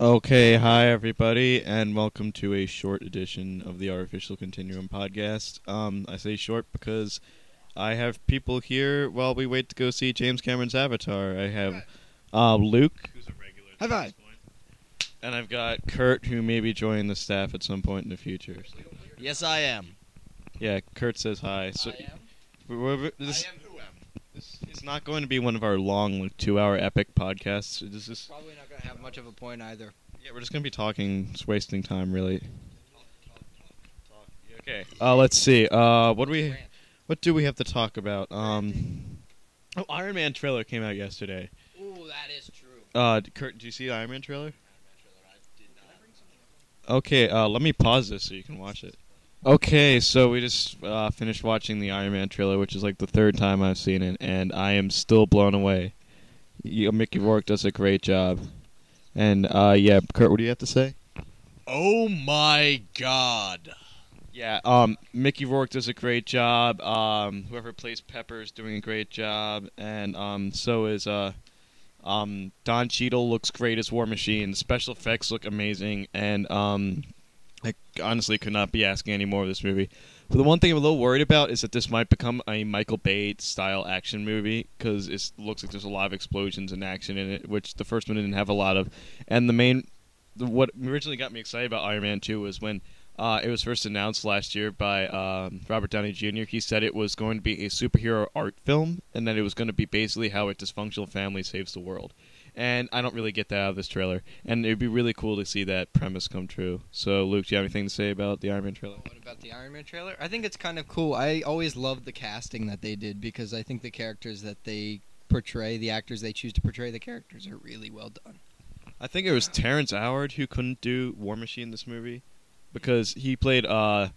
Okay, hi everybody, and welcome to a short edition of the Artificial Continuum podcast. Um, I say short because I have people here while we wait to go see James Cameron's Avatar. I have uh, Luke, who's a regular. High five. And I've got Kurt, who may be joining the staff at some point in the future. Yes, I am. Yeah, Kurt says hi. So I am. we're- we're- this, I am who am. this is not going to be one of our long, like, two-hour epic podcasts. This is Probably not gonna have much of a point either. Yeah, we're just gonna be talking, just wasting time, really. Okay. Uh, let's see. Uh, what do we, what do we have to talk about? Um, oh, Iron Man trailer came out yesterday. Ooh, that is true. Uh, Kurt, did you see the Iron Man trailer? Okay. Uh, let me pause this so you can watch it. Okay, so we just uh, finished watching the Iron Man trailer, which is like the third time I've seen it, and I am still blown away. You, Mickey Rourke does a great job, and uh, yeah, Kurt, what do you have to say? Oh my god. Yeah, um, Mickey Rourke does a great job. Um, whoever plays Pepper is doing a great job, and um, so is uh, um, Don Cheadle looks great as War Machine. The special effects look amazing, and um, I honestly could not be asking any more of this movie. But the one thing I'm a little worried about is that this might become a Michael Bay style action movie because it looks like there's a lot of explosions and action in it, which the first one didn't have a lot of. And the main, the, what originally got me excited about Iron Man 2 was when uh, it was first announced last year by um, Robert Downey Jr. He said it was going to be a superhero art film and that it was going to be basically how a dysfunctional family saves the world. And I don't really get that out of this trailer. And it'd be really cool to see that premise come true. So, Luke, do you have anything to say about the Iron Man trailer? What about the Iron Man trailer? I think it's kind of cool. I always loved the casting that they did because I think the characters that they portray, the actors they choose to portray the characters, are really well done. I think it was Terrence Howard who couldn't do War Machine in this movie because he played uh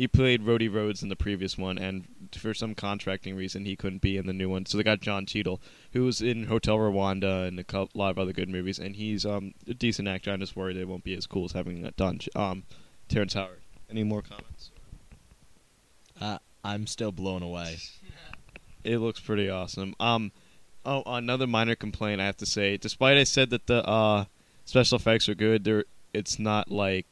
he played Rhodey Rhodes in the previous one, and for some contracting reason he couldn't be in the new one. So they got John Cheadle, who was in Hotel Rwanda and a lot of other good movies, and he's um a decent actor. I'm just worried it won't be as cool as having done. Um, Terrence Howard. Any more comments? Uh, I'm still blown away. It looks pretty awesome. Um, oh, another minor complaint I have to say. Despite I said that the uh, special effects are good, there it's not like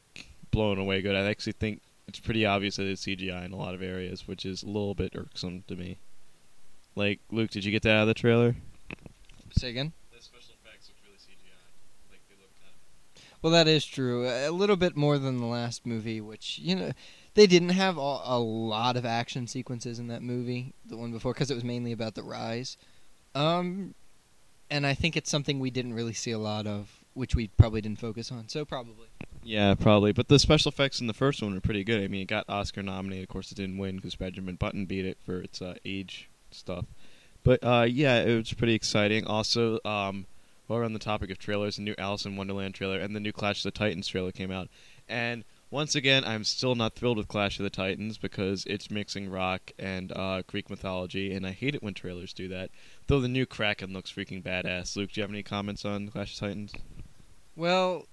blown away good. I actually think it's pretty obvious that it's CGI in a lot of areas, which is a little bit irksome to me. Like Luke, did you get that out of the trailer? Say again? The special effects look really CGI. Like they look kind of. Well, that is true. A little bit more than the last movie, which you know they didn't have a, a lot of action sequences in that movie, the one before, because it was mainly about the rise. Um, and I think it's something we didn't really see a lot of, which we probably didn't focus on. So probably. Yeah, probably. But the special effects in the first one were pretty good. I mean, it got Oscar nominated. Of course, it didn't win because Benjamin Button beat it for its uh, age stuff. But uh, yeah, it was pretty exciting. Also, um, while we're on the topic of trailers, the new Alice in Wonderland trailer and the new Clash of the Titans trailer came out. And once again, I'm still not thrilled with Clash of the Titans because it's mixing rock and uh, Greek mythology, and I hate it when trailers do that. Though the new Kraken looks freaking badass. Luke, do you have any comments on Clash of the Titans? Well,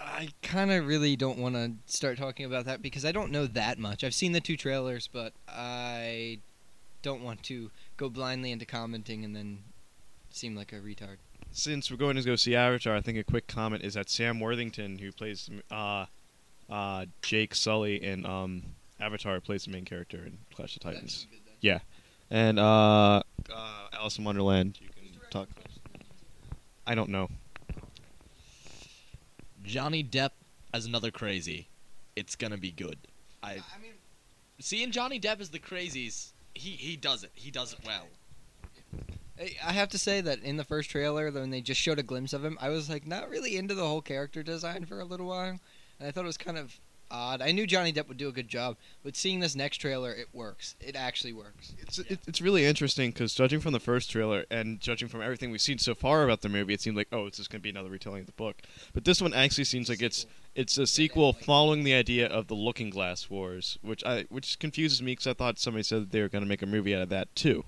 I kind of really don't want to start talking about that because I don't know that much. I've seen the two trailers, but I don't want to go blindly into commenting and then seem like a retard. since we're going to go see Avatar, I think a quick comment is that Sam Worthington, who plays uh, uh, Jake Sully in um, Avatar, plays the main character in Clash of Titans. Yeah, and uh, uh, Alice in Wonderland. You can talk. I don't know. Johnny Depp as another crazy. It's gonna be good. I I mean, seeing Johnny Depp as the crazies. He he does it. He does it well. I- I have to say that in the first trailer, when they just showed a glimpse of him, I was like not really into the whole character design for a little while, and I thought it was kind of odd. I knew Johnny Depp would do a good job, but seeing this next trailer, it works. It actually works. It's it, it's really interesting because judging from the first trailer and judging from everything we've seen so far about the movie, it seemed like oh, it's just going to be another retelling of the book. But this one actually seems like it's it's a sequel following the idea of the Looking Glass Wars, which I which confuses me because I thought somebody said that they were going to make a movie out of that too.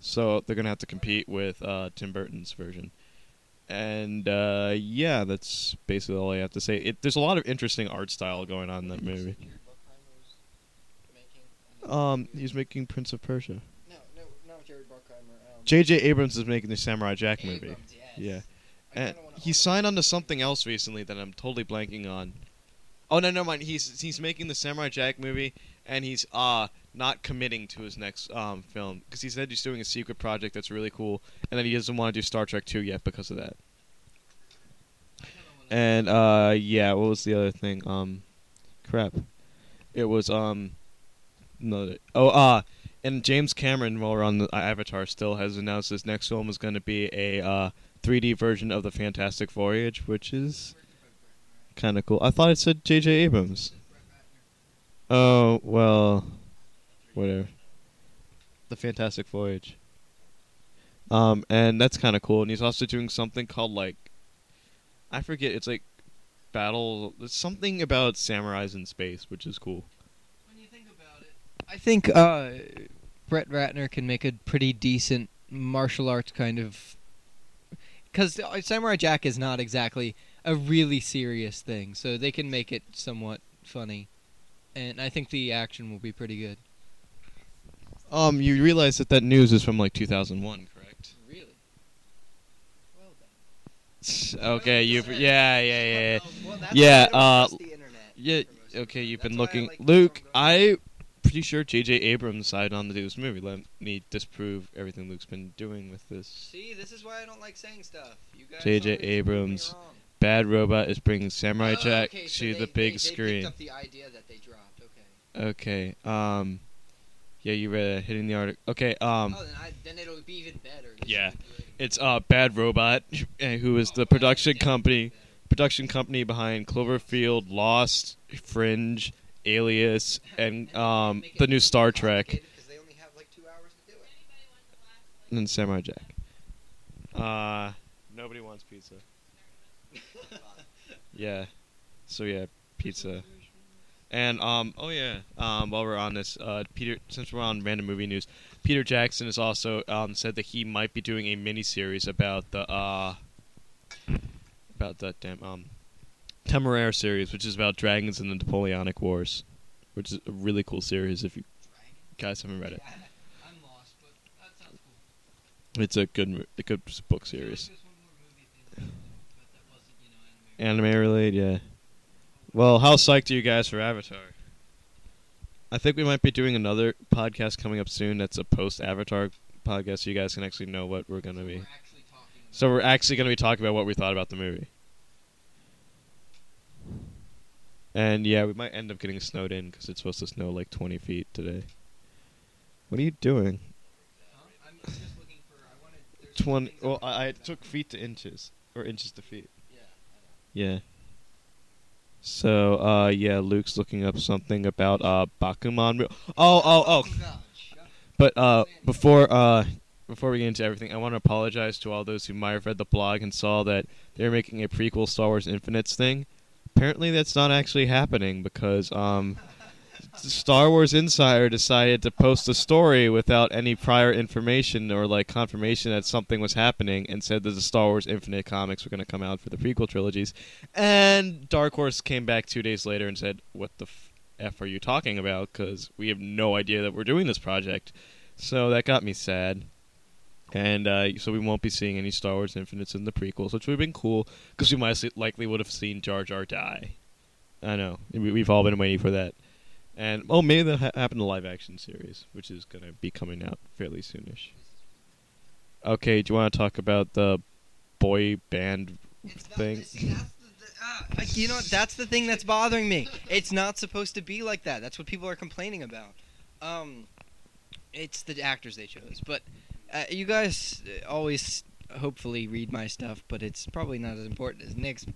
So they're going to have to compete with uh, Tim Burton's version. And uh, yeah, that's basically all I have to say. It, there's a lot of interesting art style going on in that movie. Um, he's making Prince of Persia. No, no, not Jerry Bruckheimer. Um, J.J. Abrams is making the Samurai Jack movie. Abrams, yes. Yeah. And he signed on to something else recently that I'm totally blanking on. Oh no, never mind. He's he's making the Samurai Jack movie, and he's uh not committing to his next um film because he said he's doing a secret project that's really cool, and then he doesn't want to do Star Trek two yet because of that. And uh yeah, what was the other thing? Um, crap, it was um, no, oh uh, and James Cameron, while we're on the uh, Avatar, still has announced his next film is going to be a uh 3D version of the Fantastic Voyage, which is kind of cool. I thought it said J.J. Abrams. Oh well, whatever. The Fantastic Voyage. Um, and that's kind of cool. And he's also doing something called like, I forget. It's like battle. It's something about samurais in space, which is cool. When you think about it, I think uh, Brett Ratner can make a pretty decent martial arts kind of. Because Samurai Jack is not exactly a really serious thing, so they can make it somewhat funny, and I think the action will be pretty good. Um, you realize that that news is from like 2001, correct? Really? Well then. okay, you yeah, yeah, yeah. Yeah, well, yeah uh the internet Yeah, okay, you've been looking. like Luke, I pretty sure J.J. Abrams signed on to do this movie. Let me disprove everything Luke's been doing with this. See, this is why I don't like saying stuff. You guys J.J. always prove me Abrams. Bad Robot is bringing Samurai Oh, Jack okay, to so the they- big they, they screen. Picked up the idea that they dropped. Okay. Okay. Um. Yeah, you read it, hitting the article. Okay. Um. oh, then, I, then it'll be even better. Yeah. will be great. It's uh Bad Robot, eh, who is Oh, the production company production company behind Cloverfield, Lost, Fringe, Alias, and um the new Star Trek. complicated 'cause they only have like two hours to do it. and then Samurai Jack. Uh, nobody wants pizza. Yeah. So yeah, pizza. And um, oh yeah, um, while we're on this, uh, Peter, since we're on random movie news, Peter Jackson has also um said that he might be doing a mini series about the uh, about that damn um, Temeraire series, which is about dragons in the Napoleonic Wars, which is a really cool series. If you guys haven't read it, lost, but that sounds cool. it's a good, a good book series. was just one more movie thing, but that wasn't, you know, anime. Anime related, yeah. Well, how psyched are you guys for Avatar? I think we might be doing another podcast coming up soon. That's a post Avatar podcast, so you guys can actually know what we're gonna So be. we're So we're actually gonna be talking about what we thought about the movie. And yeah, we might end up getting snowed in because it's supposed to snow like 20 feet today. What are you doing? Huh? I'm just looking for. I wanted. 20. Well, I, I took feet to inches or inches to feet. Yeah. I know. Yeah. So, uh, yeah, Luke's looking up something about uh Bakuman. Oh, oh, oh. But uh, before uh, before we get into everything, I want to apologize to all those who might have read the blog and saw that they're making a prequel Star Wars Infinites thing. Apparently, that's not actually happening because um, Star Wars Insider decided to post a story without any prior information or like confirmation that something was happening, and said that the Star Wars Infinite comics were going to come out for the prequel trilogies. And Dark Horse came back two days later and said, "What the f, are you talking about? Because we have no idea that we're doing this project." So that got me sad. And uh, so we won't be seeing any Star Wars Infinites in the prequels, which would have been cool because we might likely would have seen Jar Jar die. I know we've all been waiting for that, and oh, maybe that'll ha- happen live action series, which is going to be coming out fairly soonish. Okay, do you want to talk about the boy band thing? see, that's the, ah, you know, that's the thing that's bothering me. It's not supposed to be like that. That's what people are complaining about. Um, it's the actors they chose. But uh, you guys uh, always hopefully read my stuff, but it's probably not as important as Nick's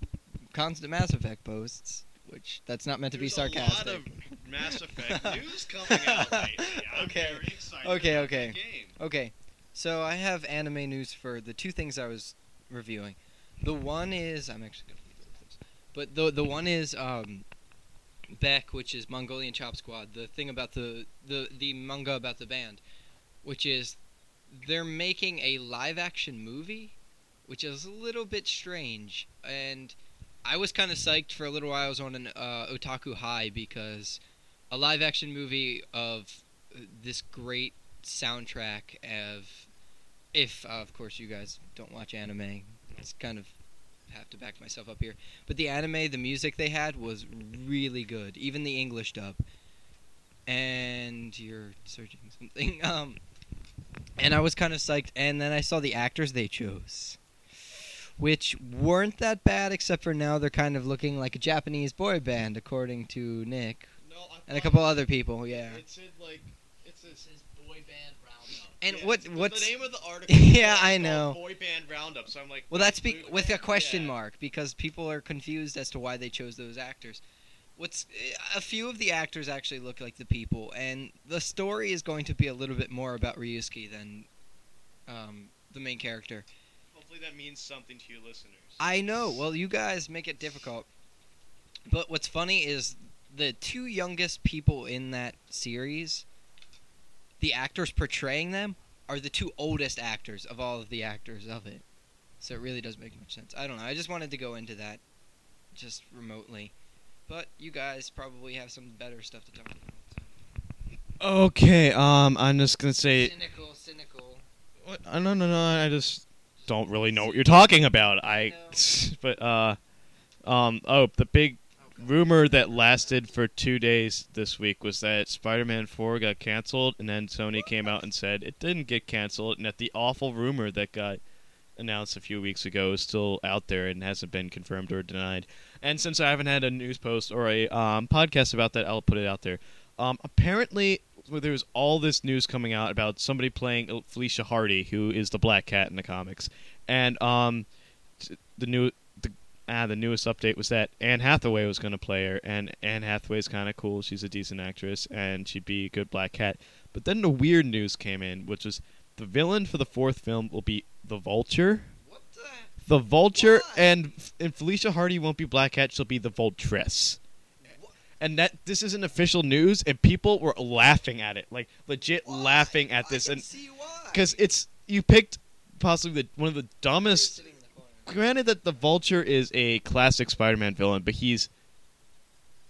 constant Mass Effect posts. Which that's not meant to be sarcastic. A lot of Mass Effect news coming out lately. I'm Okay. very excited Okay, okay. Okay, so I have anime news for the two things I was reviewing. The one is I'm actually gonna leave this, but the the one is um, Beck, which is Mongolian Chop Squad. The thing about the the the manga about the band, which is they're making a live action movie, which is a little bit strange. And I was kind of psyched for a little while. I was on an uh, otaku high because a live action movie of this great soundtrack of if uh, of course you guys don't watch anime it's kind of have to back myself up here. But the anime, the music they had was really good, even the English dub. And you're searching something. Um, and I was kind of psyched. And then I saw the actors they chose, which weren't that bad, except for now they're kind of looking like a Japanese boy band, according to Nick No, and a couple other people. Yeah. It said like it says This is boy band roundup. And Yeah, what what's the name of the article? Yeah, I know. Boy band roundup. So I'm like, Well, that's be- with a question Yeah. mark because people are confused as to why they chose those actors. What's a few of the actors actually look like the people, and the story is going to be a little bit more about Ryusuke than um, the main character. Hopefully that means something to you listeners. I know. Well, you guys make it difficult. But what's funny is the two youngest people in that series, the actors portraying them, are the two oldest actors of all of the actors of it. So it really does make much sense. I don't know. I just wanted to go into that just remotely. But you guys probably have some better stuff to talk about. Okay, um, I'm just gonna say, cynical, cynical. what? Uh, no, no, no. I just don't really know what you're talking about. I, but uh, um, oh, the big rumor that lasted for two days this week was that Spider-Man 4 got canceled, and then Sony came out and said it didn't get canceled, and that the awful rumor that got announced a few weeks ago is still out there and hasn't been confirmed or denied. And since I haven't had a news post or a um, podcast about that, I'll put it out there. Um, apparently, there was all this news coming out about somebody playing Felicia Hardy, who is the Black Cat in the comics, and um, the new the ah the newest update was that Anne Hathaway was going to play her, and Anne Hathaway's kind of cool. She's a decent actress, and she'd be a good Black Cat. But then the weird news came in, which was the villain for the fourth film will be the Vulture. What the? The Vulture and and Felicia Hardy won't be Black Cat; she'll be the Vultress. And that this isn't official news, and people were laughing at it, like legit Why? laughing at this, and because it's you picked possibly the one of the dumbest. sitting in the corner. Granted that the Vulture is a classic Spider-Man villain, but he's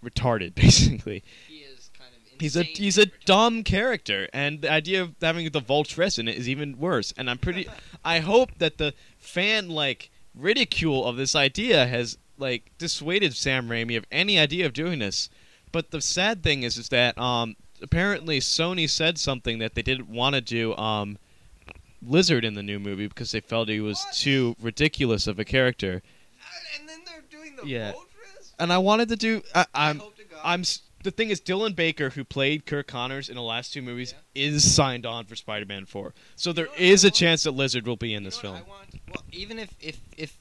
retarded basically. He is kind of He's a he's a retarded. dumb character, and the idea of having the Vultress in it is even worse. And I'm pretty. I hope that the fan like ridicule of this idea has like dissuaded Sam Raimi of any idea of doing this. But the sad thing is, is that um apparently Sony said something that they didn't want to do um Lizard in the new movie because they felt he was What? too ridiculous of a character. And then they're doing the Yeah. And I wanted to do. I, I'm I hope to God. I'm the thing is Dylan Baker who played Kirk Connors in the last two movies is signed on for Spider-Man 4. So there know what is a want? chance that Lizard will be in You this know film. I want? Well, even if if if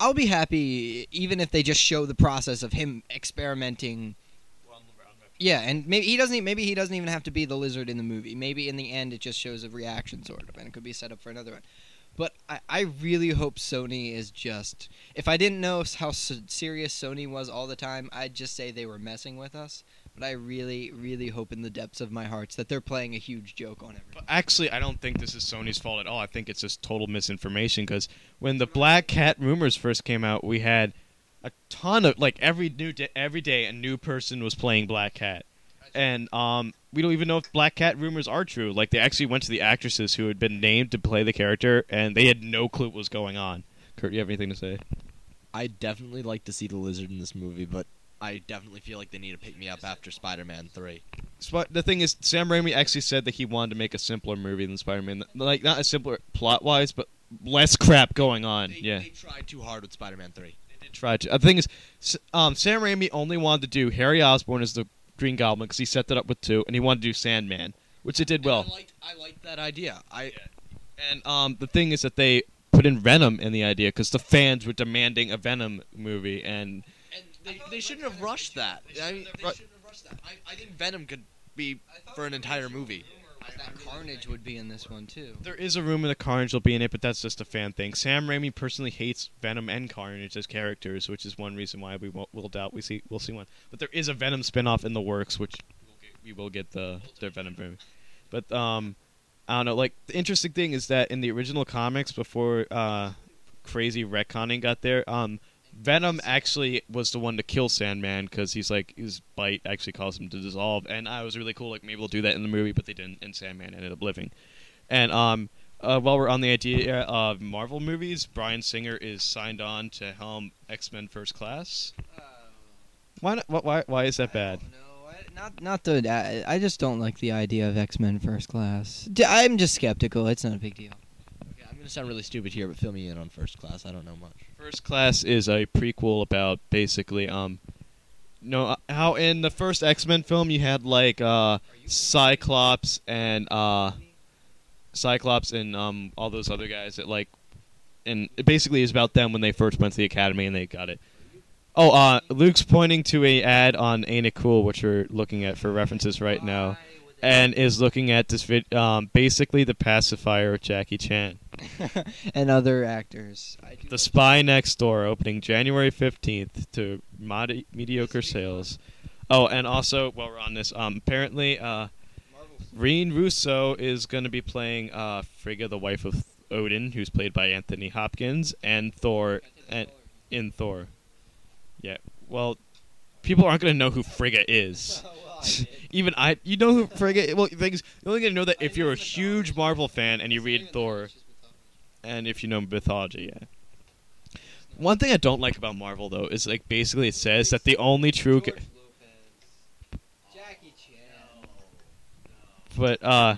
I'll be happy, even if they just show the process of him experimenting. Yeah, and maybe he doesn't. Maybe he doesn't even have to be the lizard in the movie. Maybe in the end, it just shows a reaction, sort of, and it could be set up for another one. But I, I really hope Sony is just. If I didn't know how serious Sony was all the time, I'd just say they were messing with us. But I really, really hope in the depths of my hearts that they're playing a huge joke on everyone. Actually, I don't think this is Sony's fault at all. I think it's just total misinformation because when the Black Cat rumors first came out, we had a ton of like every new day, every day a new person was playing Black Cat, and um, we don't even know if Black Cat rumors are true. Like they actually went to the actresses who had been named to play the character, and they had no clue what was going on. Kurt, you have anything to say? I definitely like to see the lizard in this movie, but I definitely feel like they need to pick me up after Spider-Man Three. Sp- the thing is, Sam Raimi actually said that he wanted to make a simpler movie than Spider-Man. Like not a simpler plot-wise, but less crap going on. They, yeah. they tried too hard with Spider-Man Three. Did try to. The thing is, um, Sam Raimi only wanted to do Harry Osborn as the Green Goblin because he set that up with two, and he wanted to do Sandman, which it did well. I liked, I liked that idea. I And um, the thing is that they put in Venom in the idea because the fans were demanding a Venom movie, and and they, they shouldn't have rushed that. I mean, they shouldn't have rushed that. I, I think Venom could be for an entire movie. That Carnage would be in this one too. there is a rumor that Carnage will be in it, but that's just a fan thing. Sam Raimi personally hates Venom and Carnage as characters, which is one reason why we won't, will doubt we see we'll see one. But there is a Venom spin-off in the works, which we'll get, we will get the their Venom movie. But um, I don't know. Like the interesting thing is that in the original comics, before uh, crazy retconning got there, um, Venom actually was the one to kill Sandman because he's like his bite actually caused him to dissolve, and I was really cool. Like maybe we'll do that in the movie, but they didn't, and Sandman ended up living. And um, uh, while we're on the idea of Marvel movies, Bryan Singer is signed on to helm X Men First Class. Why? Not, why? Why is that bad? No, I, not not the. I, I just don't like the idea of X Men First Class. I'm just skeptical. It's not a big deal. Okay, I'm gonna sound really stupid here, but fill me in on First Class. I don't know much. First Class is a prequel about basically um, no, uh, how in the first X Men film you had like uh, Cyclops and uh, Cyclops and um all those other guys that like, and it basically is about them when they first went to the academy and they got it. Oh, uh, Luke's pointing to a ad on Ain't It Cool, which we're looking at for references right now, and is looking at this vid- um basically the pacifier of Jackie Chan. and other actors. The Spy Next Door opening January 15th to mod- mediocre sales. Oh, and also, while we're on this, um, apparently, uh, Rene Russo is going to be playing uh, Frigga, the wife of Odin, who's played by Anthony Hopkins, and Thor and, in Thor. Yeah, well, people aren't going to know who Frigga is. Even I, you know who Frigga. Well, things you're only going to know that if you're a huge Marvel fan and you read Thor and if you know mythology, yeah. One thing I don't like about Marvel though is like basically it says that the only true, ca- but uh,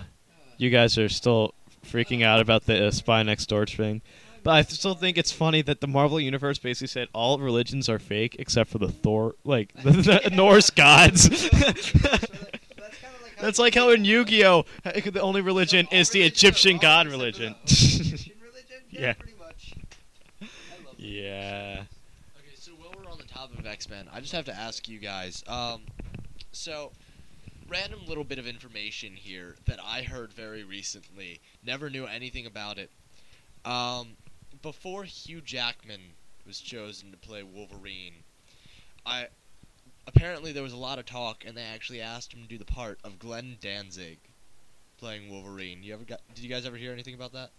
you guys are still freaking out about the uh, Spy Next Door thing. But I still think it's funny that the Marvel universe basically said all religions are fake except for the Thor, like the, the Norse gods. That's like how in Yu-Gi-Oh, the only religion is the Egyptian god religion. Yeah. pretty much. yeah. Okay, so while we're on the topic of X Men, I just have to ask you guys. Um, so, random little bit of information here that I heard very recently. Never knew anything about it. Um, before Hugh Jackman was chosen to play Wolverine, I apparently there was a lot of talk, and they actually asked him to do the part of Glenn Danzig playing Wolverine. You ever got? Did you guys ever hear anything about that?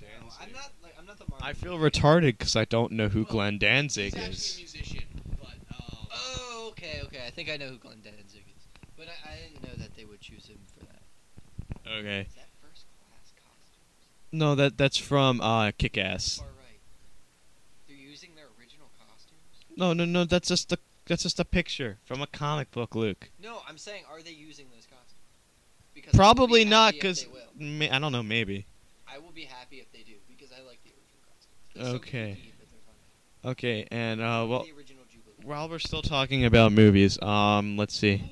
No, I'm not like I'm not the Marvel. I feel retarded because I don't know who Glenn Danzig He's actually a is. musician, but um, Oh, okay, okay. I think I know who Glenn Danzig is, but I, I didn't know that they would choose him for that. Okay. Is that first class costumes? No, that that's from uh, Kick-Ass. Far right. They're using their original costumes. No, no, no. That's just a that's just a picture from a comic book, Luke. No, I'm saying, are they using those costumes? Because I will be Probably not, happy if because they will. I don't know. Maybe. I will be happy if they do because I like the original. They're so Okay. kooky, but they're fun. Okay, and uh, well, the original Jubilee. while we're still talking about movies, um, let's see,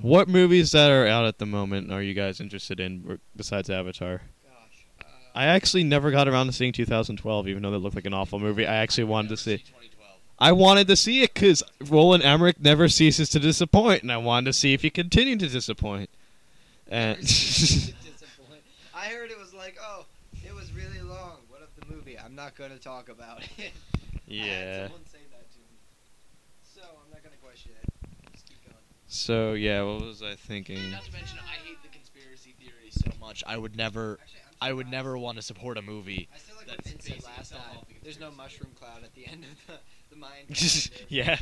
what movies that are out at the moment are you guys interested in besides Avatar? Gosh. Uh, I actually never got around to seeing 2012, even though that looked like an awful movie. I actually wanted to see. 2012. I wanted to see it because Roland Emmerich never ceases to disappoint, and I wanted to see if he continued to disappoint. And Disappoint. I heard it was like, oh, it was really long. What of the movie? I'm not going to talk about it. I had yeah. someone say that to me. So I'm not going to question it. Just keep going. So yeah, what was I thinking? Not to mention, I hate the conspiracy theory so much. I would never, Actually, I'm I would surprised. never want to support a movie. I still like That's Vince said basing last itself time. off of There's no conspiracy. mushroom cloud at the end of the, the Mayan calendar. yeah.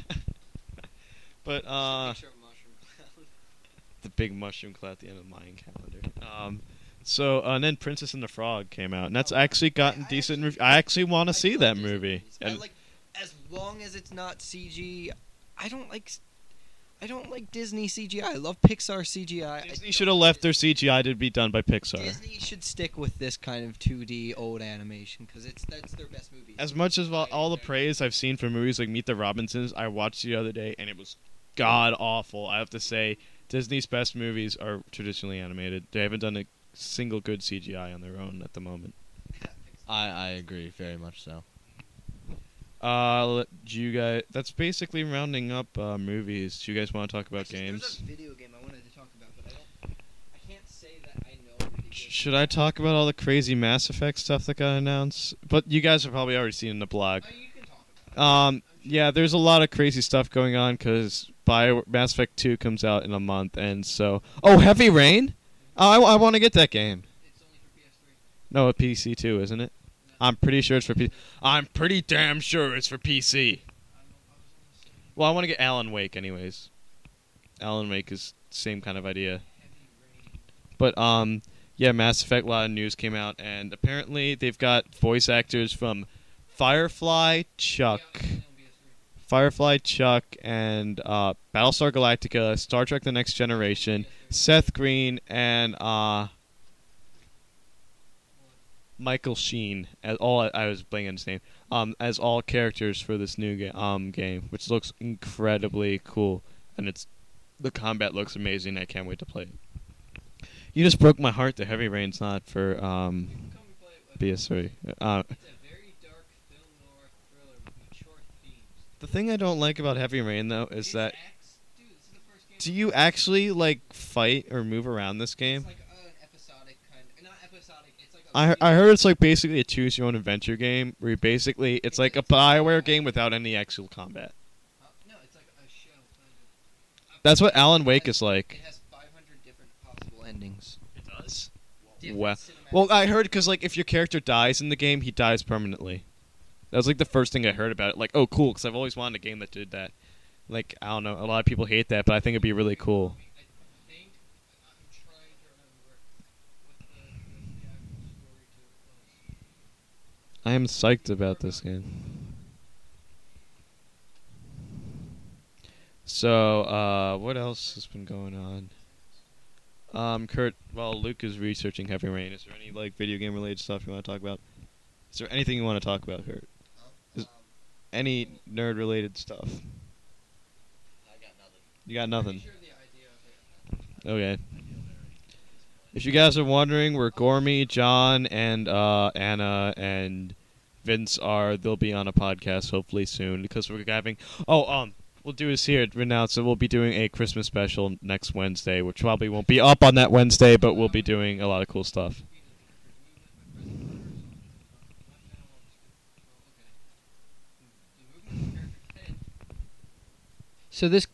but uh, picture of a mushroom cloud. the big mushroom cloud at the end of the Mayan calendar. Um, so uh, and then Princess and the Frog came out, and that's Oh, actually gotten I- decent. actually- rev- I actually want to see that movie. movies. I And like as long as it's not CG. I don't like. I don't like Disney CGI. I love Pixar CGI. Disney should have left their. CGI to be done by Pixar. Disney should stick with this kind of 2D old animation because it's that's their best movie. As much as all, all the praise I've seen for movies like Meet the Robinsons, I watched the other day and it was god awful. I have to say, Disney's best movies are traditionally animated. They haven't done a single good CGI on their own at the moment. I, I agree very much so. Uh, let you guys. That's basically rounding up uh, movies. Do you guys want to talk about Actually, games? There's a video game I wanted to talk about, but I don't. I can't say that I know. it Should I talk about all the crazy Mass Effect stuff that got announced? But you guys have probably already seen in the blog. Oh, you can talk about it. Um, yeah, there's a lot of crazy stuff going on because Bio Mass Effect 2 comes out in a month, and so oh, Heavy Rain. Oh, I, want to get that game. It's only for PS3. No, a PC too, isn't it? I'm pretty sure it's for PC. I'm pretty damn sure it's for PC. Well, I want to get Alan Wake, anyways. Alan Wake is same kind of idea. But um, yeah, Mass Effect. A lot of news came out, and apparently they've got voice actors from Firefly, Chuck, Firefly, Chuck, and uh, Battlestar Galactica, Star Trek: The Next Generation, Seth Green, and uh, Michael Sheen. As all I was blanking his name. Um, as all characters for this new ga- um game, which looks incredibly cool, and it's the combat looks amazing. I can't wait to play it. You just broke my heart. The Heavy Rain's not for um PS3. Uh, It's a very dark film noir thriller with short themes. the thing I don't like about Heavy Rain though is It's that dude, this is the first game do you actually like fight or move around this game? It's like uh, an episodic kind of, not episodic. It's like a I I heard it's like basically a choose your own adventure game where you basically it's like a Bioware game without any actual combat. Uh, no, it's like a show kind of. That's what Alan Wake has- is like. It has 500 different possible endings. It does. Well- Well, I heard because like if your character dies in the game, he dies permanently. That was like the first thing I heard about it. Like, oh, cool, because I've always wanted a game that did that. Like, I don't know, a lot of people hate that, but I think it'd be really cool. I I'm trying to remember what the, what the actual story to it was. I am psyched about this game. So, uh, what else has been going on? Um, Kurt, well, Luke is researching Heavy Rain. Is there any like video game related stuff you want to talk about? Is there anything you want to talk about, Kurt? Is- Um, Any nerd related stuff? You got nothing. Okay. If you guys are wondering, where Gormy, John, and uh, Anna and Vince are, they'll be on a podcast hopefully soon because we're having. Oh, um, we'll do this here. Announce that we'll be doing a Christmas special next Wednesday, which probably won't be up on that Wednesday, but we'll be doing a lot of cool stuff. So this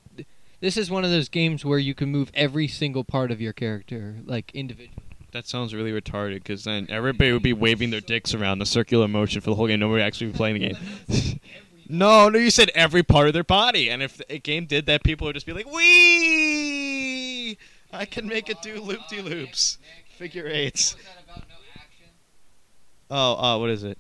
this is one of those games where you can move every single part of your character like individually. That sounds really retarded because then everybody would be waving their dicks around the circular motion for the whole game. Nobody would actually be playing the game. no, no, you said every part of their body, and if a game did that, people would just be like, "Wee! I can make it do loop de loops, figure eights." What was that about no action? Oh, uh, what is it?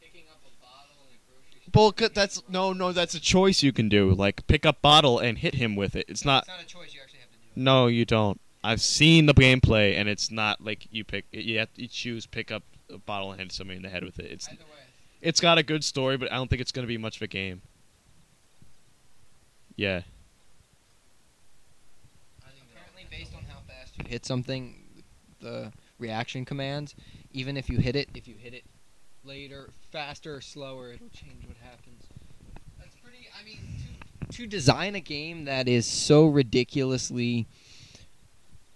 Picking up a bottle in a grocery store. Well, that's no, no, that's a choice you can do. Like pick up bottle and hit him with it. It's not. It's not a choice. You actually have to do it. No, you don't. I've seen the gameplay, and it's not like you pick. You have to you choose pick up a bottle and hit somebody in the head with it. It's Either way. it's got a good story, but I don't think it's going to be much of a game. Yeah. Apparently, based on how fast you hit something, the reaction commands, even if you hit it, if you hit it later, faster slower, it'll change what happens. That's pretty. I mean, to, to design a game that is so ridiculously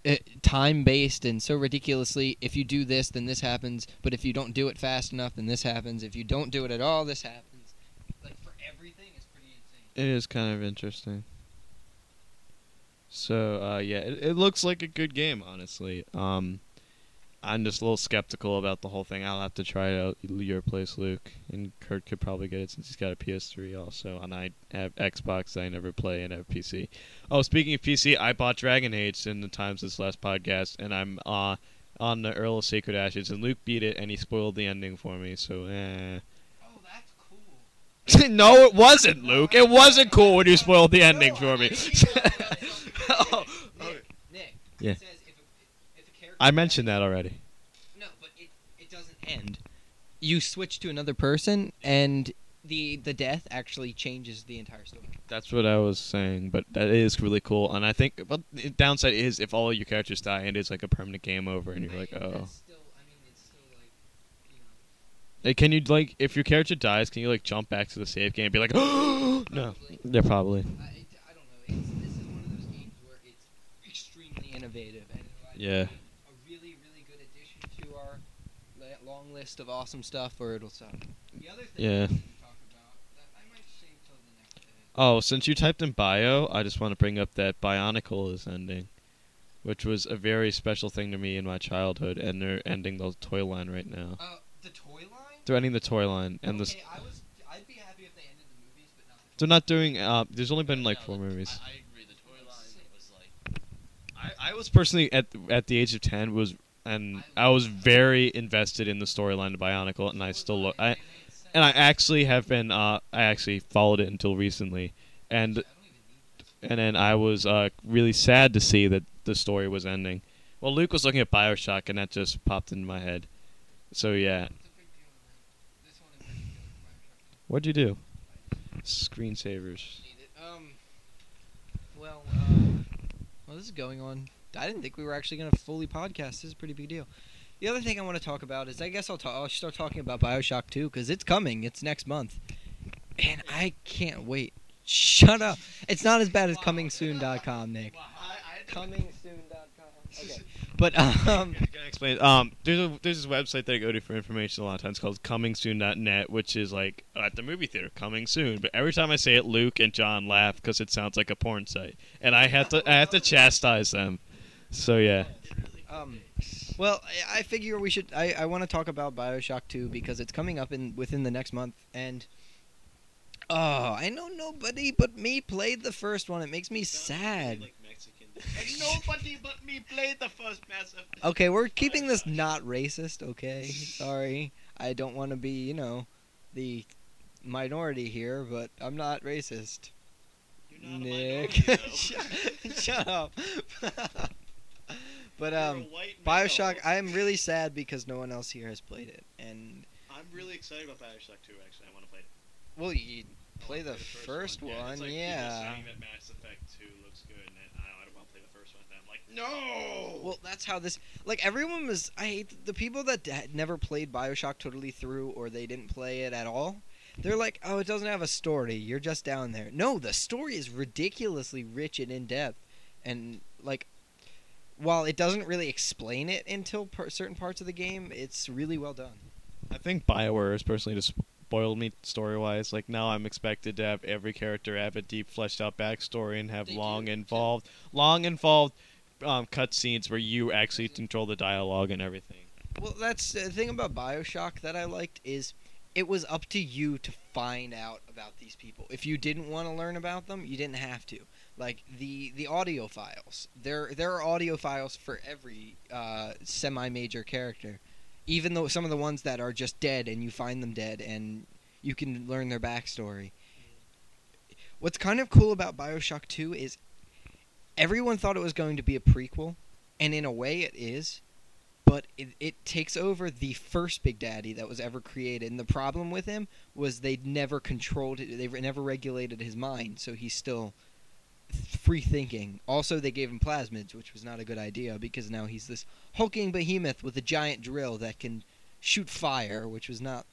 uh, time based and so ridiculously, if you do this, then this happens. But if you don't do it fast enough, then this happens. If you don't do it at all, this happens. Like for everything, it's pretty insane. It is kind of interesting. So uh, yeah, it, it looks like a good game, honestly. Um, I'm just a little skeptical about the whole thing. I'll have to try it out your place, Luke, and Kurt could probably get it since he's got a PS3 also, and I have Xbox. I never play and have PC. Oh, speaking of PC, I bought Dragon Age in the times this last podcast, and I'm uh, on the Urn of Sacred Ashes, and Luke beat it, and he spoiled the ending for me. So eh. Oh, that's cool. no, it wasn't, Luke. It wasn't cool when you spoiled the ending for me. Oh, Nick, Nick, Yeah. says if a, if a character I mentioned that already. No, but it, it doesn't end. You switch to another person, and the the death actually changes the entire story. That's what I was saying, but that is really cool. And I think, but the downside is if all your characters die, and it is like a permanent game over, and you're like, I think oh. Still, I mean, it's still like, you know. Can you like, if your character dies, can you like jump back to the save game and be like, oh no? Probably. Yeah, probably. I, I don't know. It's, this is one of those games where it's extremely innovative, and Yeah. Really, really good addition to our long list of awesome stuff, or it'll suck. The other thing Yeah. we should talk about that I might save till the next day. Oh, since you typed in bio, I just want to bring up that Bionicle is ending, which was a very special thing to me in my childhood, and they're ending the toy line right now. Uh, the toy line. They're ending the toy line, and this okay, I was. I'd be happy if they ended the movies, but not. The they're not doing. Uh, there's only been like No, four movies. I, I agree. The toy line was like I, I was personally at at the age of ten was and I was very invested in the storyline of Bionicle, and I still look. I and I actually have been. Uh, I actually followed it until recently, and and then I was uh, really sad to see that the story was ending. Well, Luke was looking at Bioshock, and that just popped into my head. So yeah, what'd you do? Screensavers. Um, well, uh, well, this is going on. I didn't think we were actually going to fully podcast. This is a pretty big deal. The other thing I want to talk about is I guess I'll, ta- I'll start talking about Bioshock 2 because it's coming. It's next month. And I can't wait. Shut up. It's not as bad as comingsoon.com, Nick. Comingsoon.com. Okay. But, um, Can I explain? Um, there's a there's this website that I go to for information a lot of times called ComingSoon.net, which is like at the movie theater, coming soon. But every time I say it, Luke and John laugh because it sounds like a porn site, and I have to I have to chastise them. So yeah, Um, well, I, I figure we should. I, I want to talk about Bioshock 2 because it's coming up in within the next month, and oh, I know nobody but me played the first one. It makes me sad. And nobody but me played the first Mass Effect. Okay, we're keeping this not racist. Okay, sorry, I don't want to be, you know, the minority here, but I'm not racist. You're not Nick, shut, shut up. but um. Bioshock, I am really sad because no one else here has played it, and I'm really excited about Bioshock 2. Actually, I want to play it. well, you play wanna the play first one, It's like yeah. Saying that Mass Effect 2 looks good, and then I don't want to play the first one. And I'm like, no. Well, that's how this. Like everyone was. I hate the people that had never played Bioshock totally through, or they didn't play it at all. They're like, oh, it doesn't have a story. You're just down there. No, the story is ridiculously rich and in depth, and like, while it doesn't really explain it until per- certain parts of the game, it's really well done. I think Bioware is personally just spoiled me story wise. Like now, I'm expected to have every character have a deep, fleshed out backstory and have They long do. involved, long involved um, cutscenes where you actually control the dialogue and everything. Well, that's the thing about Bioshock that I liked is it was up to you to find out about these people. If you didn't want to learn about them, you didn't have to. Like the the audio files, there there are audio files for every uh, semi-major character, even though some of the ones that are just dead and you find them dead and you can learn their backstory. What's kind of cool about Bioshock 2 is everyone thought it was going to be a prequel, and in a way it is but it, it takes over the first Big Daddy that was ever created. And the problem with him was they'd never controlled it, they never regulated his mind, so he's still free thinking. Also, they gave him plasmids, which was not a good idea because now he's this hulking behemoth with a giant drill that can shoot fire, which was not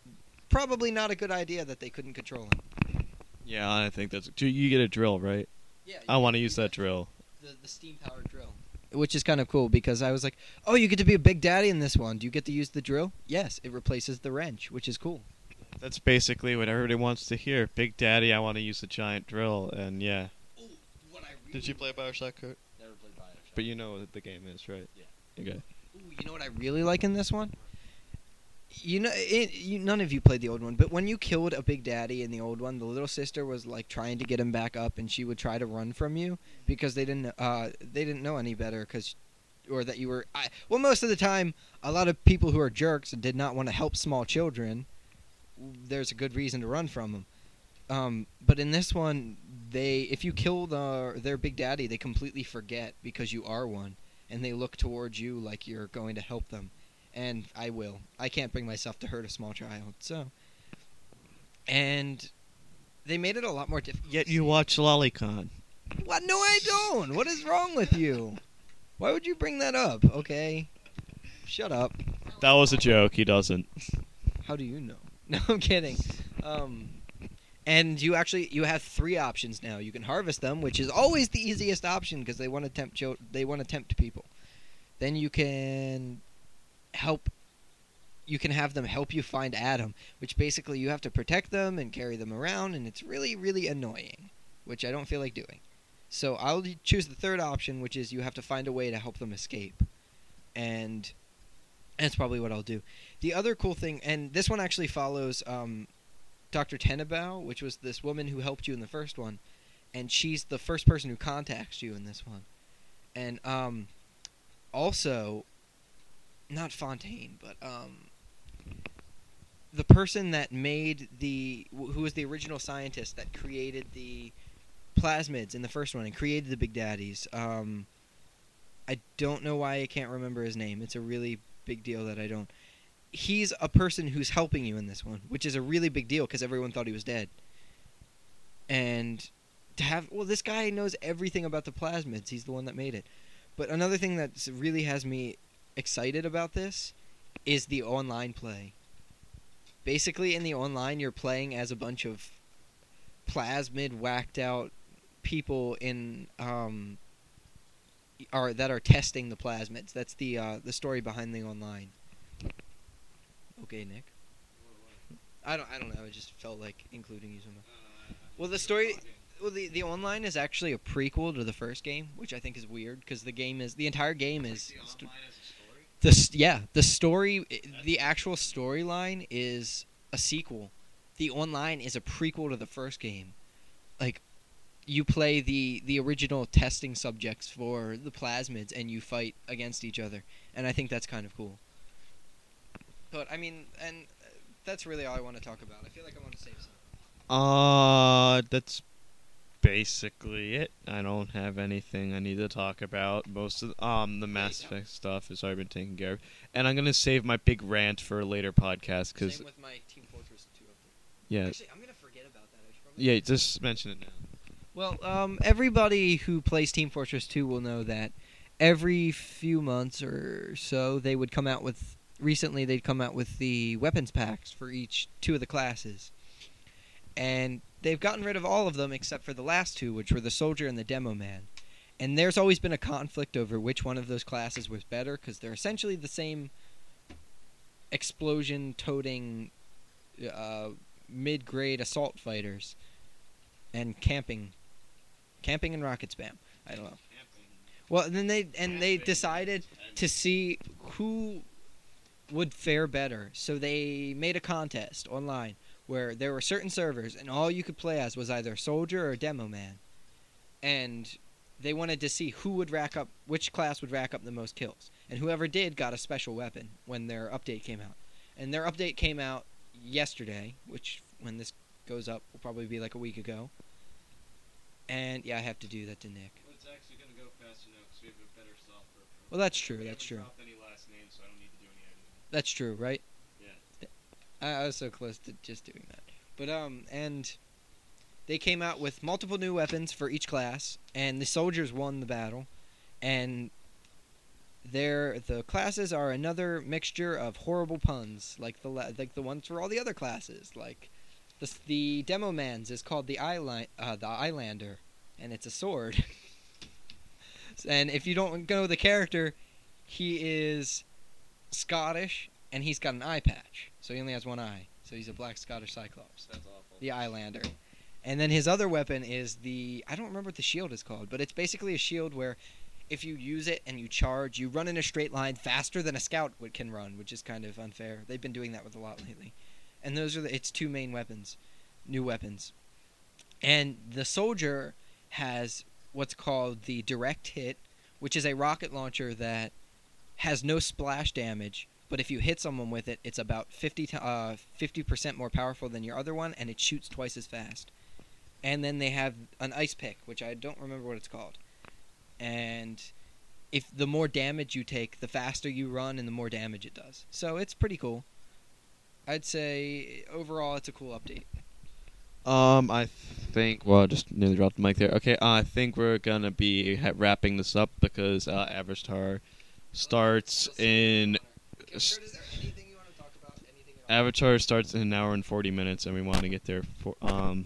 probably not a good idea that they couldn't control him. Yeah, I think that's. do You get a drill, right? Yeah, I want to use that drill. the, the steam powered drill. Which is kind of cool because I was like, oh, you get to be a big daddy in this one. Do you get to use the drill? Yes, it replaces the wrench, which is cool. That's basically what everybody wants to hear. Big Daddy, I want to use the giant drill, and yeah. What I Did you play Bioshock, Kurt? Never played Bioshock. But you know what the game is, right? Yeah. Okay. Ooh, you know what I really like in this one? You know, it, you, none of you played the old one, but when you killed a big daddy in the old one, the little sister was like trying to get him back up, and she would try to run from you because they didn't uh, they didn't know any better, because or that you were. I, well, most of the time, a lot of people who are jerks and did not want to help small children. There's a good reason to run from them. Um, but in this one, they if you kill the, their big daddy, they completely forget because you are one, and they look towards you like you're going to help them. And I will. I can't bring myself to hurt a small child. So, and they made it a lot more difficult. Yet you watch Lolicon. What? No, I don't. What is wrong with you? Why would you bring that up? Okay, shut up. That was a joke. He doesn't. How do you know? No, I'm kidding. Um, and you actually you have three options now. You can harvest them, which is always the easiest option because they want to tempt they want to tempt people. Then you can help. You can have them help you find Adam, which basically you have to protect them and carry them around, and it's really really annoying, which I don't feel like doing. So I'll choose the third option, which is you have to find a way to help them escape, and that's probably what I'll do. The other cool thing, and this one actually follows um, Dr. Tenenbaum, which was this woman who helped you in the first one, and she's the first person who contacts you in this one. And um, also, not Fontaine, but um, the person that made the who was the original scientist that created the plasmids in the first one and created the Big Daddies. Um, I don't know why I can't remember his name. It's a really big deal that I don't. He's a person who's helping you in this one, which is a really big deal because everyone thought he was dead. And to have well, this guy knows everything about the plasmids. He's the one that made it. But another thing that really has me excited about this is the online play. Basically, in the online, you're playing as a bunch of plasmid whacked out people in um are that are testing the plasmids. That's the uh, the story behind the online. Okay, Nick. I don't I don't know. I just felt like including you somehow. Well, the story well the the online is actually a prequel to the first game, which I think is weird because the game is the entire game is st- the yeah the story the actual storyline is a sequel. The online is a prequel to the first game. Like you play the the original testing subjects for the plasmids and you fight against each other, and I think that's kind of cool. But I mean, and uh, that's really all I want to talk about. I feel like I want to save some. Uh, that's basically it. I don't have anything I need to talk about. Most of the, um the Mass. Effect stuff has already been taken care of, and I'm gonna save my big rant for a later podcast because Same with my Team Fortress 2 update. yeah, Actually, I'm gonna forget about that. I should probably yeah, just mention it now. Well, um, everybody who plays Team Fortress 2 will know that every few months or so they would come out with. Recently, they'd come out with the weapons packs for each two of the classes, and they've gotten rid of all of them except for the last two, which were the soldier and the demo man. And there's always been a conflict over which one of those classes was better because they're essentially the same explosion toting uh, mid grade assault fighters and camping camping and rocket spam. I don't know. Well, and then they and they decided to see who would fare better. So they made a contest online where there were certain servers and all you could play as was either soldier or demo man. And they wanted to see who would rack up which class would rack up the most kills. And whoever did got a special weapon when their update came out. And their update came out yesterday, which when this goes up will probably be like a week ago. And yeah, I have to do that to Nick. Well, it's actually going to go faster now we have a better software. Well, that's true. We That's true. dropped any last names, so I don't need to do any editing. That's true, right? Yeah. I, I was so close to just doing that. But um, and they came out with multiple new weapons for each class, and the soldiers won the battle, and there the classes are another mixture of horrible puns, like the like the ones for all the other classes. Like the the demo man's is called the Island uh, the Eyelander, and it's a sword. and if you don't know the character, he is Scottish and he's got an eye patch, so he only has one eye. So he's a black Scottish Cyclops, That's awful. the Eyelander. And then his other weapon is the I don't remember what the shield is called, but it's basically a shield where if you use it and you charge, you run in a straight line faster than a scout would, can run, which is kind of unfair. They've been doing that with a lot lately. And those are the, its two main weapons, new weapons. And the soldier has what's called the direct hit, which is a rocket launcher that has no splash damage, but if you hit someone with it, it's about 50 to, uh, 50% more powerful than your other one and it shoots twice as fast. And then they have an ice pick, which I don't remember what it's called. And if the more damage you take, the faster you run and the more damage it does. So it's pretty cool. I'd say overall it's a cool update. Um, I think. Well, I just nearly dropped the mic there. Okay, uh, I think we're gonna be ha- wrapping this up because uh, Avatar starts in. is there anything you want to talk about? Anything Avatar starts in an hour and forty minutes, and we want to get there for um,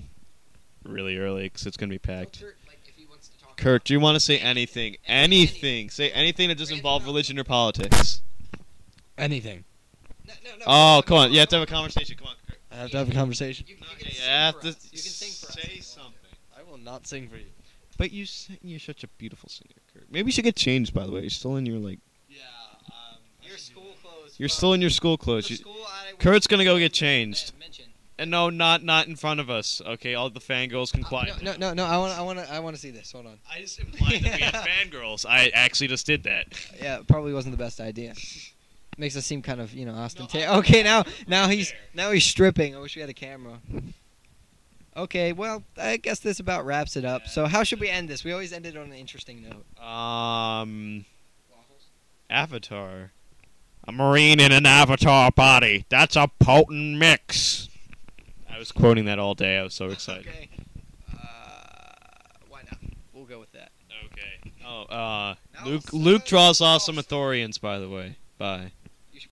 really early because it's gonna be packed. Kurt, do you want to say anything? Anything? Say anything that doesn't involve religion or politics. Anything. No, no, no. Oh, come on! You have to have a conversation. Come on. Kurt. I have to have a conversation. You, you No, can you sing have for to. You can sing for us. say if you want. something. I will not sing for you. But you sing, you're such a beautiful singer, Kurt. Maybe you should get changed. By the way, you're still in your like. Yeah. Um, Your school clothes. You're still in your school clothes. You, school Kurt's gonna go get changed. and no, not not in front of us. Okay, all the fangirls can Uh, quiet. no, no, no, no. I want, I want, I want to see this. Hold on. I just implied that we had fangirls. I actually just did that. Yeah, probably wasn't the best idea. Makes us seem kind of you know ostentatious. okay, now now he's now he's stripping. I wish we had a camera. Okay, well I guess this about wraps it up. So how should we end this? We always end it on an interesting note. Um, Waffles? Avatar. A marine in an avatar body. That's a potent mix. I was quoting that all day. I was so excited. Okay. Uh, why not? We'll go with that. Okay. Oh, uh, Luke. Luke draws off some Athorians, by the way. Bye.